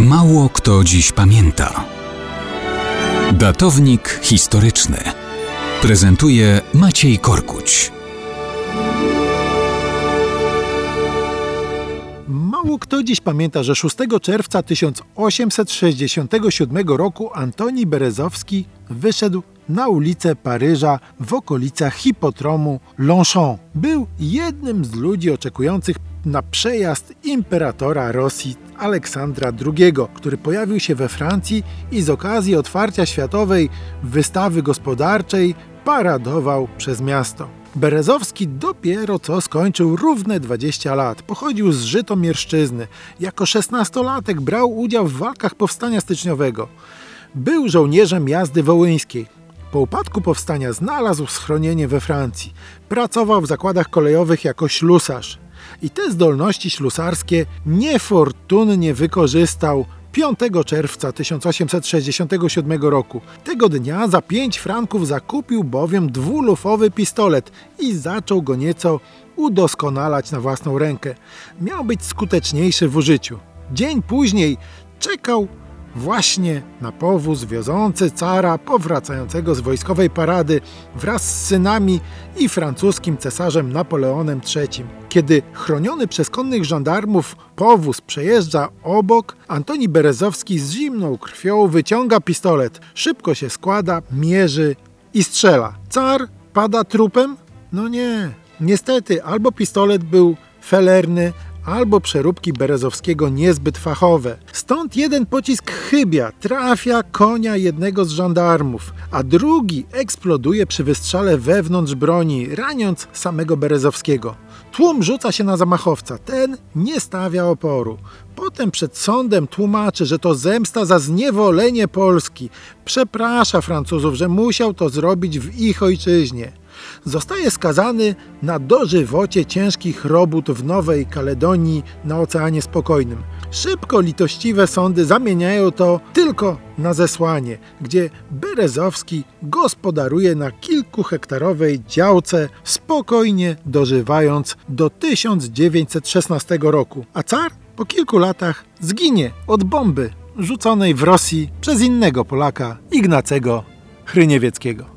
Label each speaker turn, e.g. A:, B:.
A: Mało kto dziś pamięta. Datownik historyczny prezentuje Maciej Korkuć.
B: Mało kto dziś pamięta, że 6 czerwca 1867 roku Antoni Berezowski wyszedł na ulicę Paryża w okolicach hipodromu Longchamp. Był jednym z ludzi oczekujących na przejazd imperatora Rosji Aleksandra II, który pojawił się we Francji i z okazji otwarcia światowej wystawy gospodarczej paradował przez miasto. Berezowski dopiero co skończył równe 20 lat. Pochodził z Żytomierszczyzny. Jako szesnastolatek brał udział w walkach powstania styczniowego. Był żołnierzem jazdy wołyńskiej. Po upadku powstania znalazł schronienie we Francji. Pracował w zakładach kolejowych jako ślusarz. I te zdolności ślusarskie niefortunnie wykorzystał 5 czerwca 1867 roku. Tego dnia za 5 franków zakupił bowiem dwulufowy pistolet i zaczął go nieco udoskonalać na własną rękę. Miał być skuteczniejszy w użyciu. Dzień później czekał właśnie na powóz wiozący cara powracającego z wojskowej parady wraz z synami i francuskim cesarzem Napoleonem III. Kiedy chroniony przez konnych żandarmów powóz przejeżdża obok, Antoni Berezowski z zimną krwią wyciąga pistolet, szybko się składa, mierzy i strzela. Car pada trupem? No nie. Niestety, albo pistolet był felerny, albo przeróbki Berezowskiego niezbyt fachowe. Stąd jeden pocisk chybia, trafia konia jednego z żandarmów, a drugi eksploduje przy wystrzale wewnątrz broni, raniąc samego Berezowskiego. Tłum rzuca się na zamachowca. Ten nie stawia oporu. Potem przed sądem tłumaczy, że to zemsta za zniewolenie Polski. Przeprasza Francuzów, że musiał to zrobić w ich ojczyźnie. Zostaje skazany na dożywocie ciężkich robót w Nowej Kaledonii na Oceanie Spokojnym. Szybko litościwe sądy zamieniają to tylko na zesłanie, gdzie Berezowski gospodaruje na kilkuhektarowej działce, spokojnie dożywając do 1916 roku, a car po kilku latach zginie od bomby rzuconej w Rosji przez innego Polaka, Ignacego Hryniewieckiego.